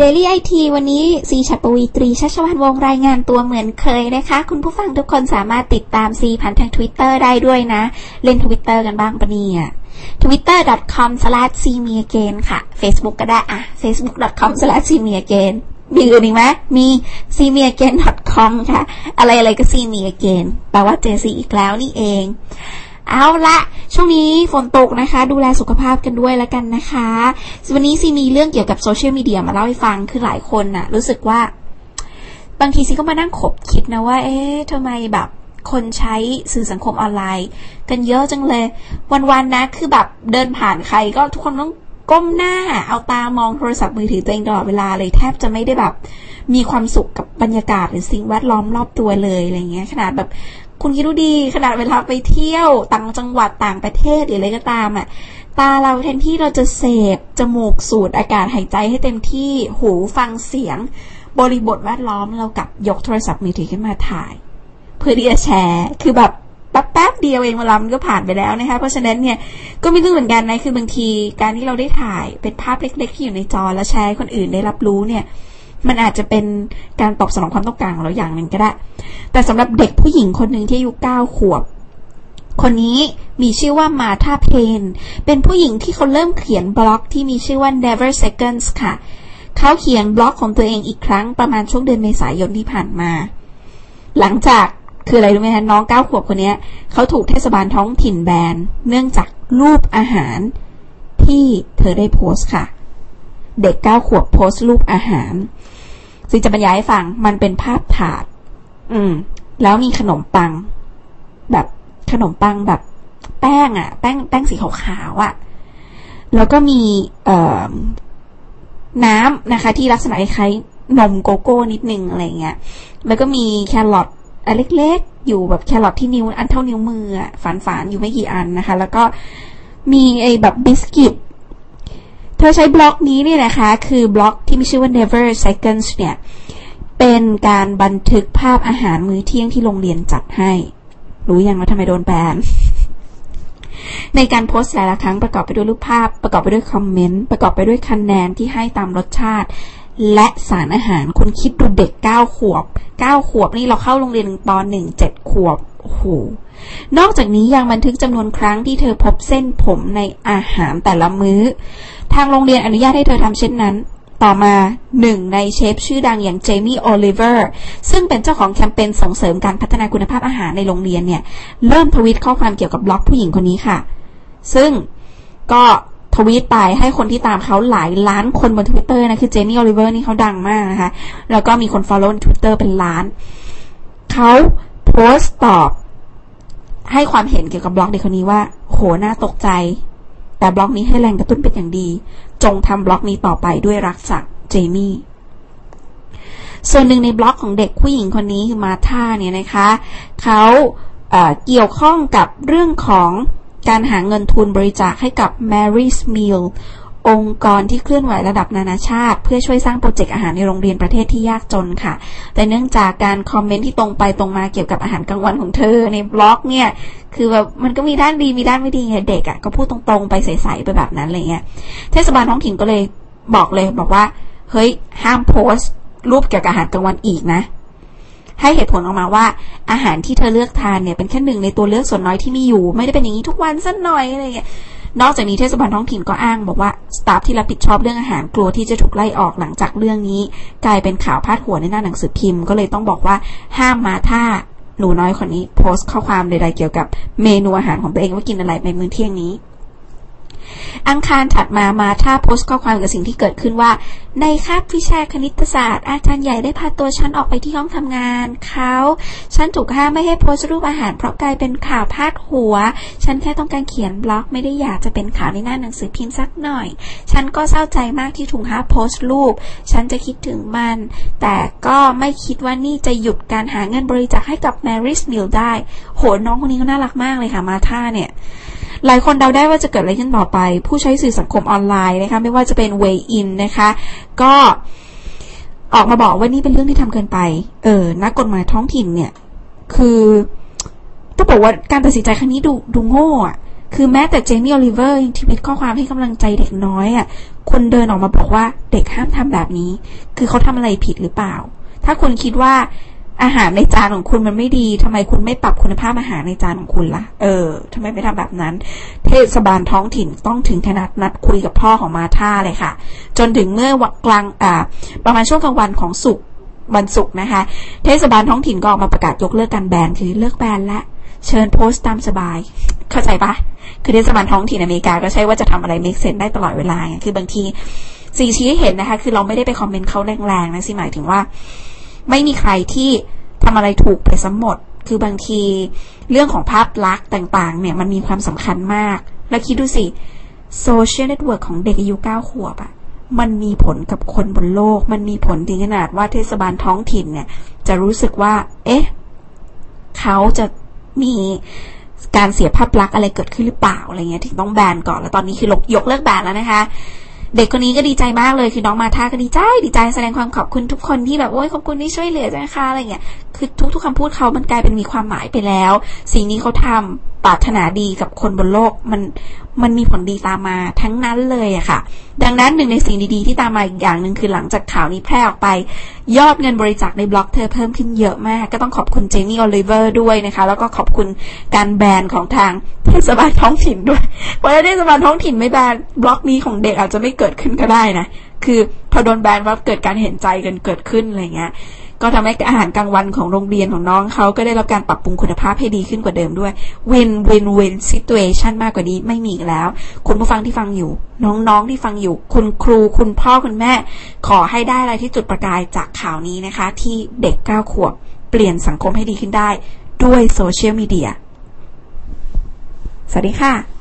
Daily IT วันนี้ซีชัดปวีตรีชัชวันวงรายงานตัวเหมือนเคยนะคะ คุณผู้ฟังทุกคนสามารถติดตามซีผ่านทาง Twitter ได้ด้วยนะ เล่น Twitter กันบ้างปะเนี่ย twitter.com/cmeagain ค่ะ Facebook ก็ได้อะ facebook.com/cmeagain มีอื่นอีกไหมมี c m e a g a i n c o m ค่ะ อะไรอะไรก็ c m e a g a i n แปลว่าเจซีอีกแล้วนี่เอง เอาละช่วงนี้ฝนตกนะคะ ดูแลสุขภาพกันด้วยแล้วกันนะคะ วันนี้ซีมีเรื่องเกี่ยวกับโซเชียลมีเดียมาเล่าให้ฟังคือหลายคนน่ะ รู้สึกว่า บางทีซีก็มานั่งขบคิดนะว่า เอ๊ะทำไมแบบคนใช้สื่อสังคมออนไลน์ กันเยอะจังเลย วันๆนะ คือแบบเดินผ่านใครก็ทุกคนต้องก้มหน้าเอาตามองโทรศัพท์มือถือตัวเองตลอดเวลาเลยแทบจะไม่ได้แบบ มีความสุขกับบรรยากาศหรือสิ่งแวดล้อมรอบตัวเลยอะไรเงี้ยขนาดแบบ คุณคิดดูดีขนาดเวลาไปเที่ยวต่างจังหวัดต่างประเทศหรืออะไรก็ตามอะตาเราแทนที่เราจะเสพจมูกสูดอากาศหายใจให้เต็มที่หูฟังเสียง บริบทแวดล้อมเรากับยกโทรศัพท์มือถือขึ้นมาถ่าย เพื่อที่จะแชร์ คือแบบแป๊บเดียวเองเวลามันก็ผ่านไปแล้วนะคะ เพราะฉะนั้นเนี่ยก็ไม่รู้เหมือนกันนะคือบางทีการที่เราได้ถ่ายเป็นภาพเล็กๆที่อยู่ในจอแล้วแชร์คนอื่นได้รับรู้เนี่ย มันอาจจะเป็นการตอบสนองความต้องการของเราอย่างหนึ่งก็ได้ แต่สำหรับเด็กผู้หญิงคนหนึ่งที่อายุเก้าขวบ คนนี้มีชื่อว่ามาธาเพน เป็นผู้หญิงที่เขาเริ่มเขียนบล็อกที่มีชื่อว่า Never Seconds ค่ะ เขาเขียนบล็อกของตัวเองอีกครั้งประมาณช่วงเดือนเมษายนที่ผ่านมา หลังจากคืออะไรรู้ไหมคะน้องเก้าขวบคนนี้เขาถูกเทศบาลท้องถิ่นแบน เนื่องจากรูปอาหารที่เธอได้โพสต์ค่ะ เด็กเก้าขวบโพสต์รูปอาหาร ซึ่งจะบรรยายให้ฟังมันเป็นภาพถาด อืม แล้วมีขนมปัง แบบขนมปังแบบแป้งอะ่ะ แป้งแป้งสีขาวๆอะ่ะ แล้วก็มีเอ่อน้ำนะคะ ที่ลักษณะคล้ายนมโกโก้นิดนึงอะไรเงี้ย แล้วก็มีแครอทอันเล็กๆ อยู่แบบแครอทที่นิ้วอันเท่านิ้วมืออะฝานๆ อยู่ไม่กี่อันนะคะ แล้วก็มีไอ้แบบบิสกิต เธอใช้บล็อกนี้เนี่ยนะคะ คือบล็อกที่มีชื่อว่า never seconds เนี่ย เป็นการบันทึกภาพอาหารมื้อเที่ยงที่โรงเรียนจัดให้ รู้ยังว่าทำไมโดนแบนในการโพสต์แต่ละครั้งประกอบไปด้วยรูปภาพ ประกอบไปด้วยคอมเมนต์ ประกอบไปด้วยคะแนนที่ให้ตามรสชาติ และสารอาหารคุณคิดดูเด็กเก้าขวบเก้าขวบนี่เราเข้าโรงเรียนตอนหนึ่งเจ็ดขวบโอ้โหนอกจากนี้ยังบันทึกจำนวนครั้งที่เธอพบเส้นผมในอาหารแต่ละมื้อ ทางโรงเรียนอนุญาตให้เธอทำเช่นนั้น ต่อมาหนึ่งในเชฟชื่อดังอย่างเจมี่โอลิเวอร์ซึ่งเป็นเจ้าของแคมเปญส่งเสริมการพัฒนาคุณภาพอาหารในโรงเรียนเนี่ย เริ่มทวิตข้อความเกี่ยวกับบล็อกผู้หญิงคนนี้ค่ะ ซึ่งก็ทวีตไปให้คนที่ตามเขาหลายล้านคนบนทวิตเตอร์นะคือเจนี่โอลิเวอร์นี่เขาดังมากนะคะ แล้วก็มีคน follow ในทวิตเตอร์เป็นล้าน เขาโพสต์ตอบ ให้ความเห็นเกี่ยวกับบล็อกเด็กคนนี้ว่า โหน่าตกใจ แต่บล็อกนี้ให้แรงกระตุ้นเป็นอย่างดี จงทำบล็อกนี้ต่อไปด้วยรักจากเจมี่ส่วนหนึ่งในบล็อกของเด็กผู้หญิงคนนี้คือมาธาเนี่ยนะคะเขาเกี่ยวข้องกับเรื่องของการหาเงินทุนบริจาคให้กับ Mary's Meal องค์กรที่เคลื่อนไหวระดับนานาชาติ เพื่อช่วยสร้างโปรเจกต์อาหารในโรงเรียนประเทศที่ยากจนค่ะ แต่เนื่องจากการคอมเมนต์ที่ตรงไปตรงมาเกี่ยวกับอาหารกลางวันของเธอในบล็อกเนี่ยคือแบบมันก็มีด้านดีมีด้านไม่ดีไงเด็กอะ่ะก็พูดตรงๆไปใสๆไปแบบนั้นอะไรเงี้ยเทศบาลท้องถิ่นก็เลยบอกเลยบอกว่า เฮ้ยห้ามโพสต์รูปเกี่ยวกับอาหารกลางวันอีกนะให้เหตุผลออกมาว่า อาหารที่เธอเลือกทานเนี่ยเป็นแค่หนึ่งในตัวเลือกส่วนน้อยที่มีอยู่ ไม่ได้เป็นอย่างนี้ทุกวันสักหน่อยอะไรเงี้ย นอกจากนี้เทศบาลท้องถิ่นก็อ้างบอกว่าสตาฟที่รับผิดชอบเรื่องอาหารกลัวที่จะถูกไล่ออกหลังจากเรื่องนี้ กลายเป็นข่าวพาดหัวในหน้าหนังสือพิมพ์ก็เลยต้องบอกว่าห้ามมาถ้าหนูน้อยคนนี้โพสต์ข้อความใดๆเกี่ยวกับเมนูอาหารของตัวเองว่ากินอะไรในมื้อเที่ยงนี้ อังคารถัดมามาถ้าโพสต์ข้อความกับสิ่งที่เกิดขึ้นว่า ในคาบวิชาคณิตศาสตร์ อาจารย์ใหญ่ได้พาตัวฉันออกไปที่ห้องทำงานเขาฉันถูกห้ามไม่ให้โพสต์รูปอาหารเพราะกลายเป็นข่าวพาดหัว ฉันแค่ต้องการเขียนบล็อกไม่ได้อยากจะเป็นข่าวในหน้าหนังสือพิมพ์สักหน่อย ฉันก็เศร้าใจมากที่ถูกห้ามโพสต์รูป ฉันจะคิดถึงมัน แต่ก็ไม่คิดว่านี่จะหยุดการหาเงินบริจาคให้กับ Mary's Meal ได้ โหน้องคนนี้ก็น่ารักมากเลยค่ะมาท่าเนี่ย หลายคนเดาได้ว่าจะเกิดอะไรขึ้นต่อไป ผู้ใช้สื่อสังคมออนไลน์นะคะ ไม่ว่าจะเป็น Way In นะคะ ก็ออกมาบอกว่านี่เป็นเรื่องที่ทำเกินไป เออ นักกฎหมายท้องถิ่นเนี่ย คือต้องบอกว่าการตัดสินใจครั้งนี้ดูดูโง่อะคือแม้แต่เจมี่โอลิเวอร์ที่เป็นข้อความให้กำลังใจเด็กน้อยอะ่ะ คนเดินออกมาบอกว่าเด็กห้ามทำแบบนี้ คือเขาทำอะไรผิดหรือเปล่า ถ้าคุณคิดว่า อาหารในจานของคุณมันไม่ดีทำไมคุณไม่ปรับคุณภาพอาหารในจานของคุณละ่ะ เออทำไมไม่ทำแบบนั้น เทศบาลท้องถิ่นต้องถึงขนาดนัดคุยกับพ่อของมาธาเลยค่ะ จนถึงเมื่อวักลางอ่า ประมาณช่วงกลางวันของสุกวันศุกร์นะคะ เทศบาลท้องถิ่นก็ออกมาประกาศยกเลิกการแบนคือเลิกแบนละเชิญโพสต์ตามสบาย เข้าใจปะคือเทศบาลท้องถิ่นอเมริกาก็ใช่ว่าจะทำอะไร make sense ได้ตลอดเวลาไงคือบางทีสิ่งชี้ให้เห็นนะคะ คือเราไม่ได้ไปคอมเมนต์เขาแรงๆนะสิหมายถึงว่า ไม่มีใครที่ทำอะไรถูกไปซะหมด คือบางทีเรื่องของภาพลักษณ์ต่างๆ เนี่ยมันมีความสำคัญมาก แล้วคิดดูสิโซเชียลเน็ตเวิร์กของเด็กอายุเก้าขวบอะมันมีผลกับคนบนโลก มันมีผลถึงขนาดว่าเทศบาลท้องถิ่นเนี่ย จะรู้สึกว่า เอ๊ะ เขาจะมีการเสียภาพลักษณ์อะไรเกิดขึ้นหรือเปล่าอะไรเงี้ยถึงต้องแบนก่อน แล้วตอนนี้คือลกยกเลิกแบนแล้วนะคะ เด็กคนนี้ก็ดีใจมากเลยคือน้องมาท่าก็ดีใจดีใจแสดงความขอบคุณทุกคนที่แบบโอ้ยขอบคุณที่ช่วยเหลือจ้ะค่ะอะไรเงี้ยคือทุกๆคำพูดเขามันกลายเป็นมีความหมายไปแล้ว สิ่งนี้เขาทำ ปรารถนาดีกับคนบนโลกมันมันมีผลดีตามมาทั้งนั้นเลยอะค่ะ ดังนั้นหนึ่งในสิ่งดีๆ ที่ตามมาอีกอย่างหนึ่งคือหลังจากข่าวนี้แพร่ออกไป ยอดเงินบริจาคในบล็อกเธอเพิ่มขึ้นเยอะมาก ก็ต้องขอบคุณเจมี่โอลิเวอร์ด้วยนะคะ แล้วก็ขอบคุณการแบนของทางเทศบาลท้องถิ่นด้วย เพราะถ้าเทศบาลท้องถิ่นไม่แบนบล็อกนี้ของเด็กอาจจะไม่เกิดขึ้นก็ได้นะ คือพอโดนแบนว่าเกิดการเห็นใจกันเกิดขึ้นอะไรเงี้ย ก็ทำให้อาหารกลางวันของโรงเรียนของน้องเขาก็ได้รับการปรับปรุงคุณภาพให้ดีขึ้นกว่าเดิมด้วย win win win situation มากกว่านี้ไม่มีอีกแล้ว คุณผู้ฟังที่ฟังอยู่ น้องๆที่ฟังอยู่ คุณครู คุณพ่อคุณแม่ ขอให้ได้อะไรที่จุดประกายจากข่าวนี้นะคะ ที่เด็กเก้าขวบ เปลี่ยนสังคมให้ดีขึ้นได้ ด้วยโซเชียลมีเดียสวัสดีค่ะ